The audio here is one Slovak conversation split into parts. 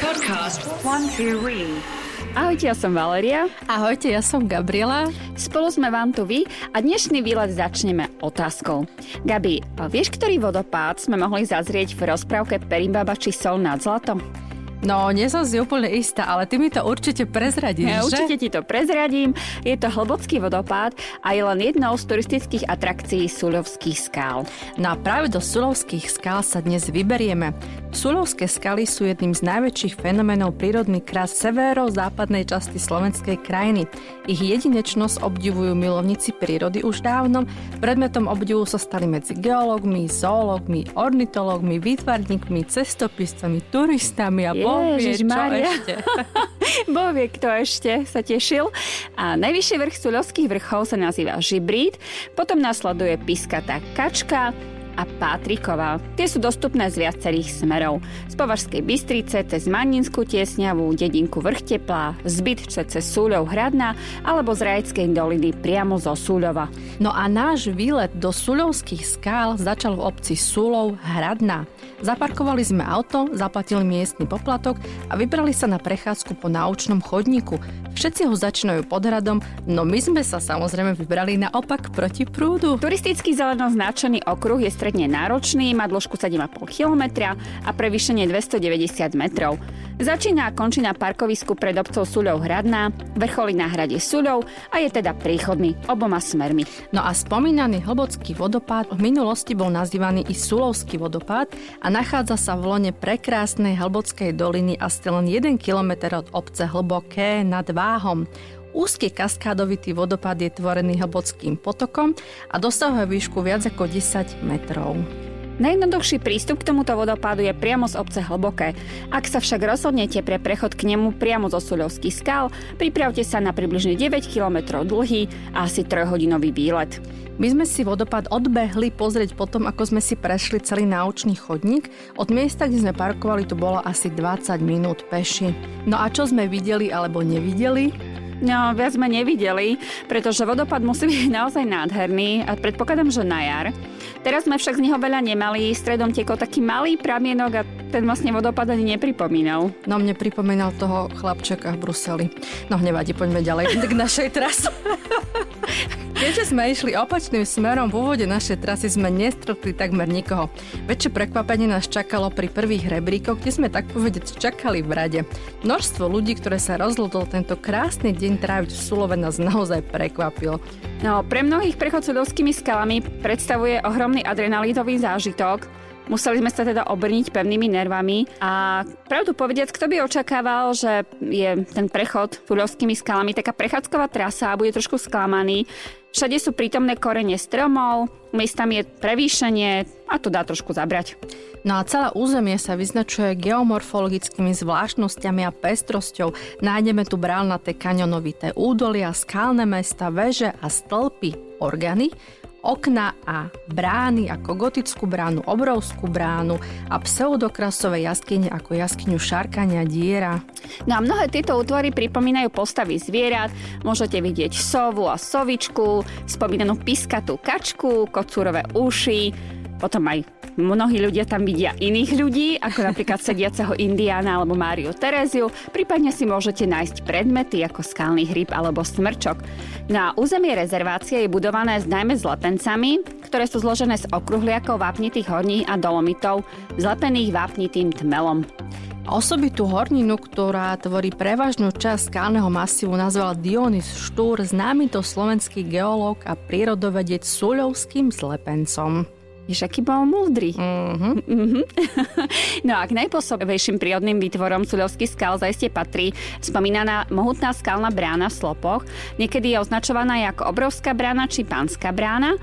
Podcast One Two Read. Ahojte, ja som Valeria. Ahojte, ja som Gabriela. Spolu sme vám tu vy a dnešný výlet začneme otázkou. Gabi, vieš, ktorý vodopád sme mohli zazrieť v rozprávke Perimbaba či Sol nad zlatom? No, nie som si úplne istá, ale ty mi to určite prezradíš, Ja, že? určite ti to prezradím. Je to hlbocký vodopád a je len jednou z turistických atrakcií Suľovských skál. No a práve do Sulovských skál sa dnes vyberieme. Sulovské skaly sú jedným z najväčších fenoménov prírodných krás severo-západnej časti slovenskej krajiny. Ich jedinečnosť obdivujú milovníci prírody už dávno. Predmetom obdivu sa stali medzi geológmi, zoológmi, ornitológmi, výtvarníkmi, cestopiscami, turistami a Boh vie, čo Ježišmária. ešte. Boh vie, kto ešte sa tešil. A najvyšší vrch Suľovských vrchov sa nazýva Žibrit, potom nasleduje Piskatá kačka, a Pátriková. Tie sú dostupné z viacerých smerov. Z Považskej Bystrice cez Maninskú tiesňavú, dedinku Vrchteplá, zbyt cez Súľov Hradná alebo z Rajeckej doliny priamo zo Súľova. No a náš výlet do Suľovských skál začal v obci Sulov Hradná. Zaparkovali sme auto, zaplatili miestny poplatok a vybrali sa na prechádzku po naučnom chodníku. Všetci ho začínajú pod hradom, no my sme sa samozrejme vybrali naopak proti prúdu. Turistický zeleno značený okruh je stredne náročný, má dĺžku 7,5 km a prevýšenie 290 metrov. Začína a končí na parkovisku pred obcov Suľov Hradná, vrcholí na hrade Suľov a je teda príchodný oboma smermi. No a spomínaný hlbocký vodopád v minulosti bol nazývaný i Sulovský vodopád a nachádza sa v lone prekrásnej hlbockej doliny a ste len 1 km od obce Hlboké nad Váhom. Úzky kaskádovitý vodopád je tvorený hlbockým potokom a dosahuje výšku viac ako 10 metrov. Najjednoduchší prístup k tomuto vodopádu je priamo z obce Hlboké. Ak sa však rozhodnete pre prechod k nemu priamo zo Suľovských skal, pripravte sa na približne 9 km dlhý a asi 3-hodinový výlet. My sme si vodopád odbehli pozrieť potom, ako sme si prešli celý náučný chodník. Od miesta, kde sme parkovali, to bolo asi 20 minút peši. No a čo sme videli alebo nevideli? No, viac sme nevideli, pretože vodopád musí byť naozaj nádherný a predpokladám, že na jar. Teraz sme však z neho veľa nemali, stredom tiekol taký malý pramienok a ten vlastne vodopád ani nepripomínal. No mne pripomínal toho chlapčeka v Bruseli. No nevadí, poďme ďalej k našej trase. Keďže sme išli opačným smerom, v úvode našej trasy sme nestretli takmer nikoho. Väčšie prekvapenie nás čakalo pri prvých rebríkoch, kde sme tak povedať čakali v rade. Množstvo ľudí, ktoré sa rozhodlo tento krásny deň tráviť v Sulove nás naozaj prekvapilo. No, pre mnohých prechod skalami predstavuje ohromný adrenalítový zážitok. Museli sme sa teda obrniť pevnými nervami a pravdu povediac, kto by očakával, že je ten prechod sudovskými skalami taká prechádzková trasa a bude trošku sklamaný. Všade sú prítomné korene stromov, miestami je prevýšenie a to dá trošku zabrať. No a celé územie sa vyznačuje geomorfologickými zvláštnosťami a pestrosťou. Nájdeme tu brálnaté kanionovité údolia, skalné mesta, veže a stĺpy, organy, okna a brány ako gotickú bránu, obrovskú bránu a pseudokrasové jaskyne ako jaskyňu šarkania diera. No a mnohé tieto útvory pripomínajú postavy zvierat. Môžete vidieť sovu a sovičku, spomínanú piskatú kačku, kocúrové uši, potom aj mnohí ľudia tam vidia iných ľudí, ako napríklad sediaceho Indiána alebo Máriu Tereziu, prípadne si môžete nájsť predmety ako skalný hryb alebo smrčok. Na územie rezervácie je budované najmä s lepencami, ktoré sú zložené z okruhliakov vápnitých horní a dolomitov, zlepených vápnitým tmelom. Osobitú horninu, ktorá tvorí prevažnú časť skalného masívu, nazval Dionys Štúr, známy to slovenský geológ a prírodovedec Suľovským zlepencom. Vieš, aký bol múdry. Mhm. Mhm. no a k najpôsobivejším prírodným výtvorom Suľovských skal zaiste patrí spomínaná mohutná skalná brána v Slopoch. Niekedy je označovaná ako obrovská brána či pánská brána.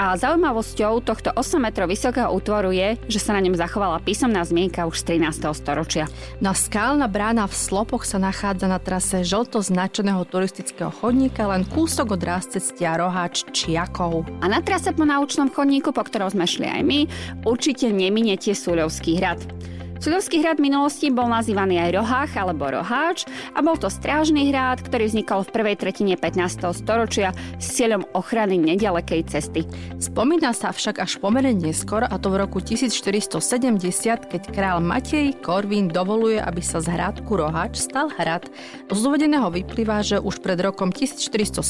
A zaujímavosťou tohto 8 metrov vysokého útvoru je, že sa na ňom zachovala písomná zmienka už z 13. storočia. No skalná brána v Slopoch sa nachádza na trase žlto značeného turistického chodníka, len kúsok od cestia Roháč Čiakov. A na trase po naučnom chodníku, po ktorom sme šli aj my, určite neminiete Súľovský hrad. Sudovský hrad minulosti bol nazývaný aj Rohách alebo Roháč a bol to strážny hrad, ktorý vznikol v prvej tretine 15. storočia s cieľom ochrany nedalekej cesty. Spomína sa však až pomerne neskôr, a to v roku 1470, keď král Matej Korvín dovoluje, aby sa z hradku Roháč stal hrad. Z uvedeného vyplýva, že už pred rokom 1470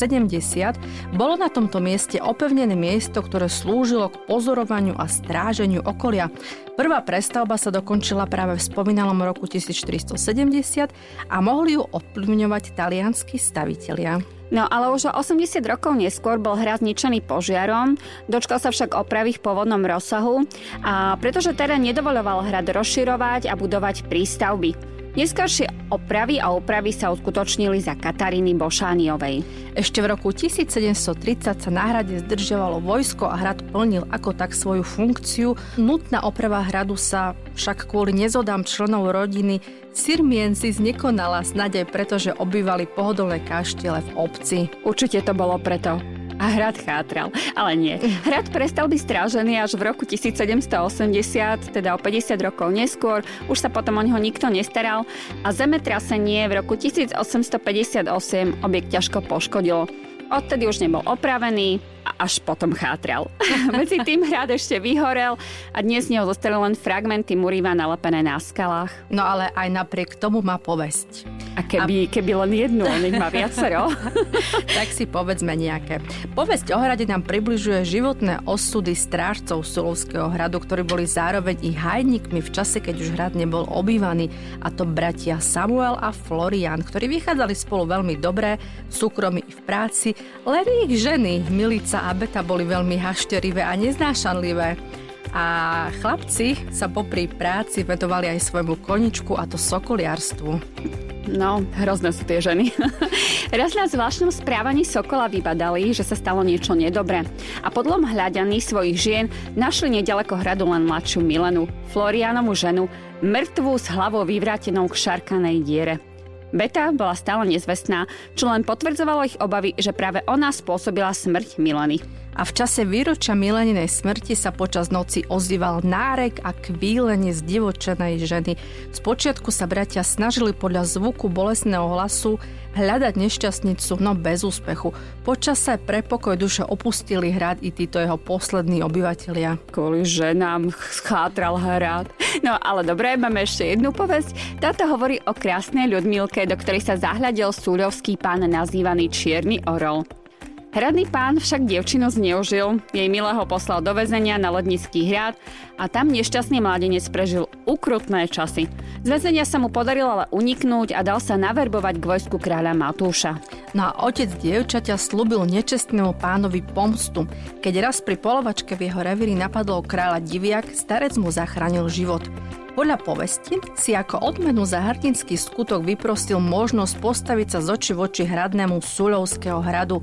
bolo na tomto mieste opevnené miesto, ktoré slúžilo k pozorovaniu a stráženiu okolia. Prvá prestavba sa dokončila práve v spomínalom roku 1470 a mohli ju ovplyvňovať talianskí stavitelia. No ale už o 80 rokov neskôr bol hrad zničený požiarom, dočkal sa však opravy v pôvodnom rozsahu a pretože teda nedovoľoval hrad rozširovať a budovať prístavby. Neskôršie opravy a opravy sa uskutočnili za Kataríny Bošániovej. Ešte v roku 1730 sa na hrade zdržiavalo vojsko a hrad plnil ako tak svoju funkciu. Nutná oprava hradu sa však kvôli nezodám členov rodiny Sirmiensis nekonala snad aj preto, že obývali pohodlné kaštiele v obci. Určite to bolo preto a hrad chátral. Ale nie. Hrad prestal byť strážený až v roku 1780, teda o 50 rokov neskôr. Už sa potom o neho nikto nestaral a zemetrasenie v roku 1858 objekt ťažko poškodilo. Odtedy už nebol opravený, až potom chátral. Medzi tým hrad ešte vyhorel a dnes z neho zostali len fragmenty muriva nalepené na skalách. No ale aj napriek tomu má povesť. A keby, a... keby len jednu, on ich má viacero. tak si povedzme nejaké. Povesť o hrade nám približuje životné osudy strážcov Sulovského hradu, ktorí boli zároveň i hajníkmi v čase, keď už hrad nebol obývaný. A to bratia Samuel a Florian, ktorí vychádzali spolu veľmi dobre, v súkromí i v práci, len ich ženy, milice Ivica a Beta boli veľmi hašterivé a neznášanlivé. A chlapci sa popri práci vetovali aj svojmu koničku a to sokoliarstvu. No, hrozné sú tie ženy. Raz na zvláštnom správaní Sokola vybadali, že sa stalo niečo nedobré. A podľom hľadaní svojich žien našli nedaleko hradu len mladšiu Milenu, Florianomu ženu, mŕtvú s hlavou vyvrátenou k šarkanej diere. Beta bola stále nezvestná, čo len potvrdzovalo ich obavy, že práve ona spôsobila smrť Mileny. A v čase výročia Mileninej smrti sa počas noci ozýval nárek a kvílenie z divočenej ženy. Spočiatku sa bratia snažili podľa zvuku bolestného hlasu hľadať nešťastnicu, no bez úspechu. Počase pre pokoj duše opustili hrad i títo jeho poslední obyvatelia. Kvôli ženám schátral hrad. No ale dobre, máme ešte jednu povesť. Táto hovorí o krásnej ľudmilke, do ktorej sa zahľadil súľovský pán nazývaný Čierny orol. Hradný pán však dievčinu zneužil, jej milého poslal do väzenia na Lednický hrad a tam nešťastný mladenec prežil ukrutné časy. Z väzenia sa mu podarilo ale uniknúť a dal sa naverbovať k vojsku kráľa Matúša. No a otec dievčaťa slúbil nečestnému pánovi pomstu. Keď raz pri polovačke v jeho revíri napadol kráľa diviak, starec mu zachránil život. Podľa povesti si ako odmenu za hrdinský skutok vyprostil možnosť postaviť sa z oči voči hradnému Sulovského hradu.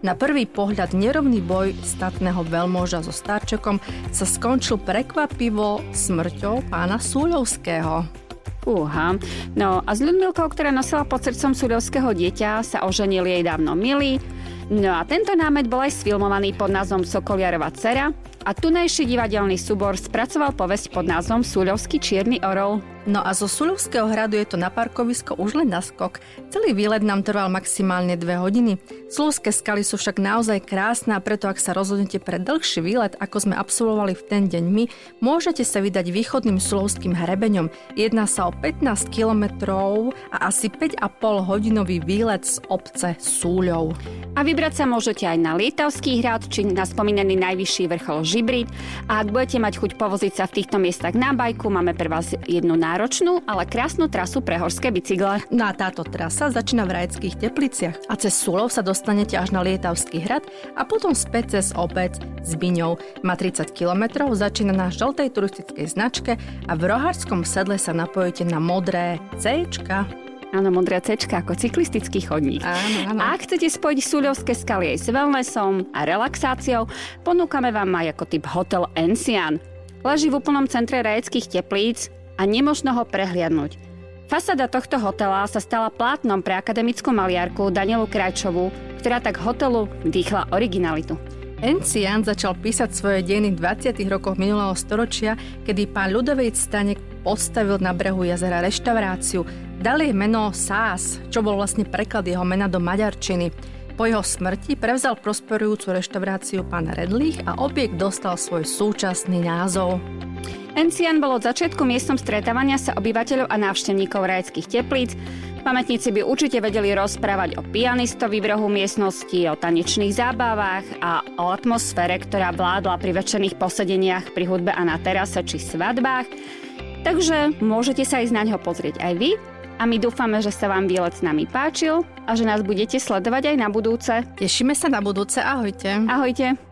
Na prvý pohľad nerovný boj statného veľmoža so starčekom sa skončil prekvapivo smrťou pána Súľovského. Uha. No a s Ľudmilkou, ktorá nosila pod srdcom súľovského dieťa, sa oženil jej dávno milý. No a tento námet bol aj sfilmovaný pod názvom Sokoliarova dcera a tunajší divadelný súbor spracoval povesť pod názvom Súľovský čierny orol. No a zo Suľovského hradu je to na parkovisko už len na skok. Celý výlet nám trval maximálne dve hodiny. Suľovské skaly sú však naozaj krásne a preto ak sa rozhodnete pre dlhší výlet, ako sme absolvovali v ten deň my, môžete sa vydať východným Suľovským hrebeňom. Jedná sa o 15 kilometrov a asi 5,5 hodinový výlet z obce Súľov. A vybrať sa môžete aj na Lietavský hrad, či na spomínaný najvyšší vrchol Žibrit. A ak budete mať chuť povoziť sa v týchto miestach na bajku, máme pre vás jednu náročnú, ale krásnu trasu pre horské bicykle. No a táto trasa začína v Rajeckých tepliciach a cez Sulov sa dostanete až na Lietavský hrad a potom späť cez obec s Biňou. Má 30 km, začína na žltej turistickej značke a v rohárskom sedle sa napojíte na modré C. Áno, modrá cečka ako cyklistický chodník. Áno, áno. A ak chcete spojiť súľovské skaly aj s wellnessom a relaxáciou, ponúkame vám aj ako typ hotel Encian. Leží v úplnom centre rajeckých teplíc a nemožno ho prehliadnúť. Fasada tohto hotela sa stala plátnom pre akademickú maliarku Danielu Krajčovú, ktorá tak hotelu vdýchla originalitu. Encian začal písať svoje dejiny v 20. rokoch minulého storočia, kedy pán Ľudovej Stanek postavil na brehu jazera reštauráciu. Dal jej meno Sás, čo bol vlastne preklad jeho mena do maďarčiny. Po jeho smrti prevzal prosperujúcu reštauráciu pán Redlich a objekt dostal svoj súčasný názov. Encian bol od začiatku miestom stretávania sa obyvateľov a návštevníkov rajských teplíc, Pamätníci by určite vedeli rozprávať o pianistovi v rohu miestnosti, o tanečných zábavách a o atmosfére, ktorá vládla pri večerných posedeniach pri hudbe a na terase či svadbách. Takže môžete sa ísť na ňo pozrieť aj vy a my dúfame, že sa vám výlet s nami páčil a že nás budete sledovať aj na budúce. Tešíme sa na budúce, ahojte. Ahojte.